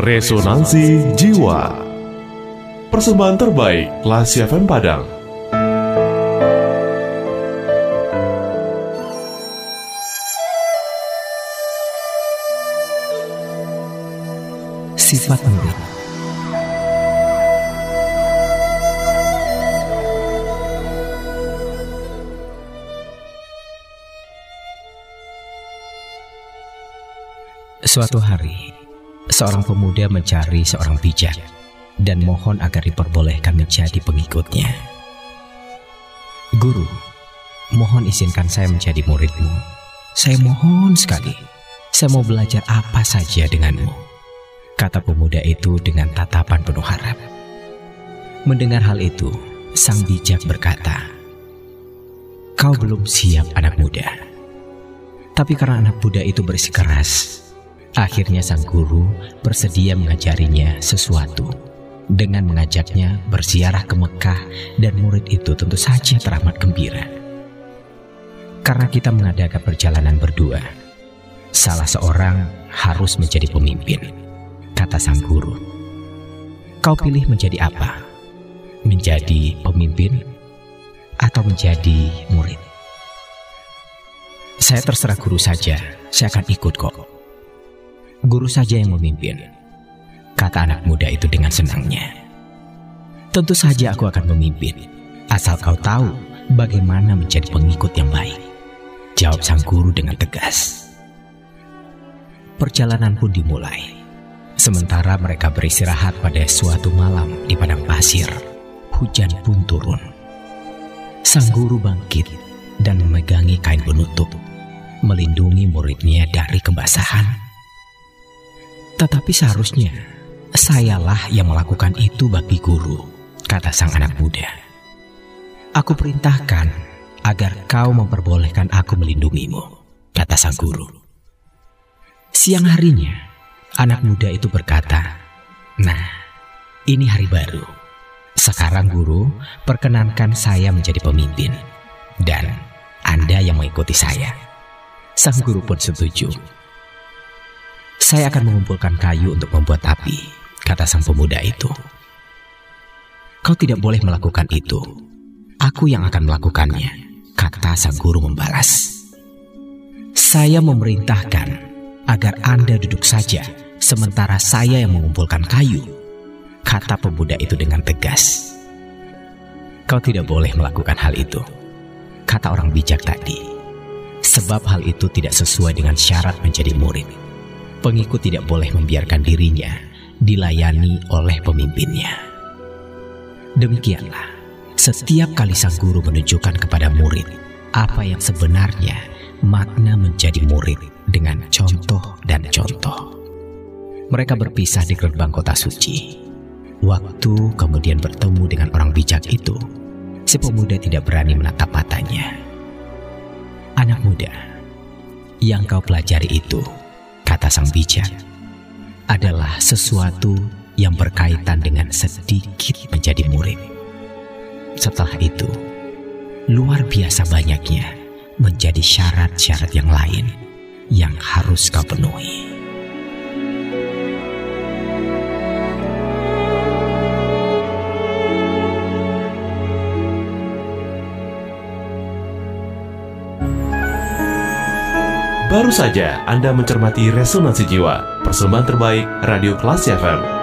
Resonansi Jiwa. Persembahan terbaik Lasi FM Padang. Sifat murid Suatu hari, seorang pemuda mencari seorang bijak dan mohon agar diperbolehkan menjadi pengikutnya. Guru, mohon izinkan saya menjadi muridmu. Saya mohon sekali, saya mau belajar apa saja denganmu. Kata pemuda itu dengan tatapan penuh harap. Mendengar hal itu, sang bijak berkata, Kau belum siap anak muda. Tapi karena anak muda itu bersikeras, Akhirnya sang guru bersedia mengajarinya sesuatu dengan mengajaknya berziarah ke Mekah dan murid itu tentu saja teramat gembira. Karena kita mengadakan perjalanan berdua, salah seorang harus menjadi pemimpin, kata sang guru. Kau pilih menjadi apa? Menjadi pemimpin atau menjadi murid? Saya terserah guru saja, saya akan ikut kok guru saja yang memimpin. Kata anak muda itu dengan senangnya. Tentu saja aku akan memimpin, asal kau tahu bagaimana menjadi pengikut yang baik. Jawab sang guru dengan tegas. Perjalanan pun dimulai. Sementara mereka beristirahat pada suatu malam di padang pasir, hujan pun turun. Sang guru bangkit dan memegangi kain penutup, melindungi muridnya dari kebasahan tetapi seharusnya sayalah yang melakukan itu bagi guru, kata sang anak muda. Aku perintahkan agar kau memperbolehkan aku melindungimu, kata sang guru. Siang harinya, anak muda itu berkata, Nah, ini hari baru. Sekarang guru, perkenankan saya menjadi pemimpin. Dan Anda yang mengikuti saya. Sang guru pun setuju. Saya akan mengumpulkan kayu untuk membuat api, kata sang pemuda itu. Kau tidak boleh melakukan itu. Aku yang akan melakukannya, kata sang guru membalas. Saya memerintahkan agar Anda duduk saja sementara saya yang mengumpulkan kayu, kata pemuda itu dengan tegas. Kau tidak boleh melakukan hal itu, kata orang bijak tadi, sebab hal itu tidak sesuai dengan syarat menjadi murid pengikut tidak boleh membiarkan dirinya dilayani oleh pemimpinnya. Demikianlah, setiap kali sang guru menunjukkan kepada murid apa yang sebenarnya makna menjadi murid dengan contoh dan contoh. Mereka berpisah di gerbang kota suci. Waktu kemudian bertemu dengan orang bijak itu, si pemuda tidak berani menatap matanya. Anak muda, yang kau pelajari itu kata sang bijak, adalah sesuatu yang berkaitan dengan sedikit menjadi murid. Setelah itu, luar biasa banyaknya menjadi syarat-syarat yang lain yang harus kau penuhi. Baru saja Anda mencermati Resonansi Jiwa, persembahan terbaik Radio Kelas FM.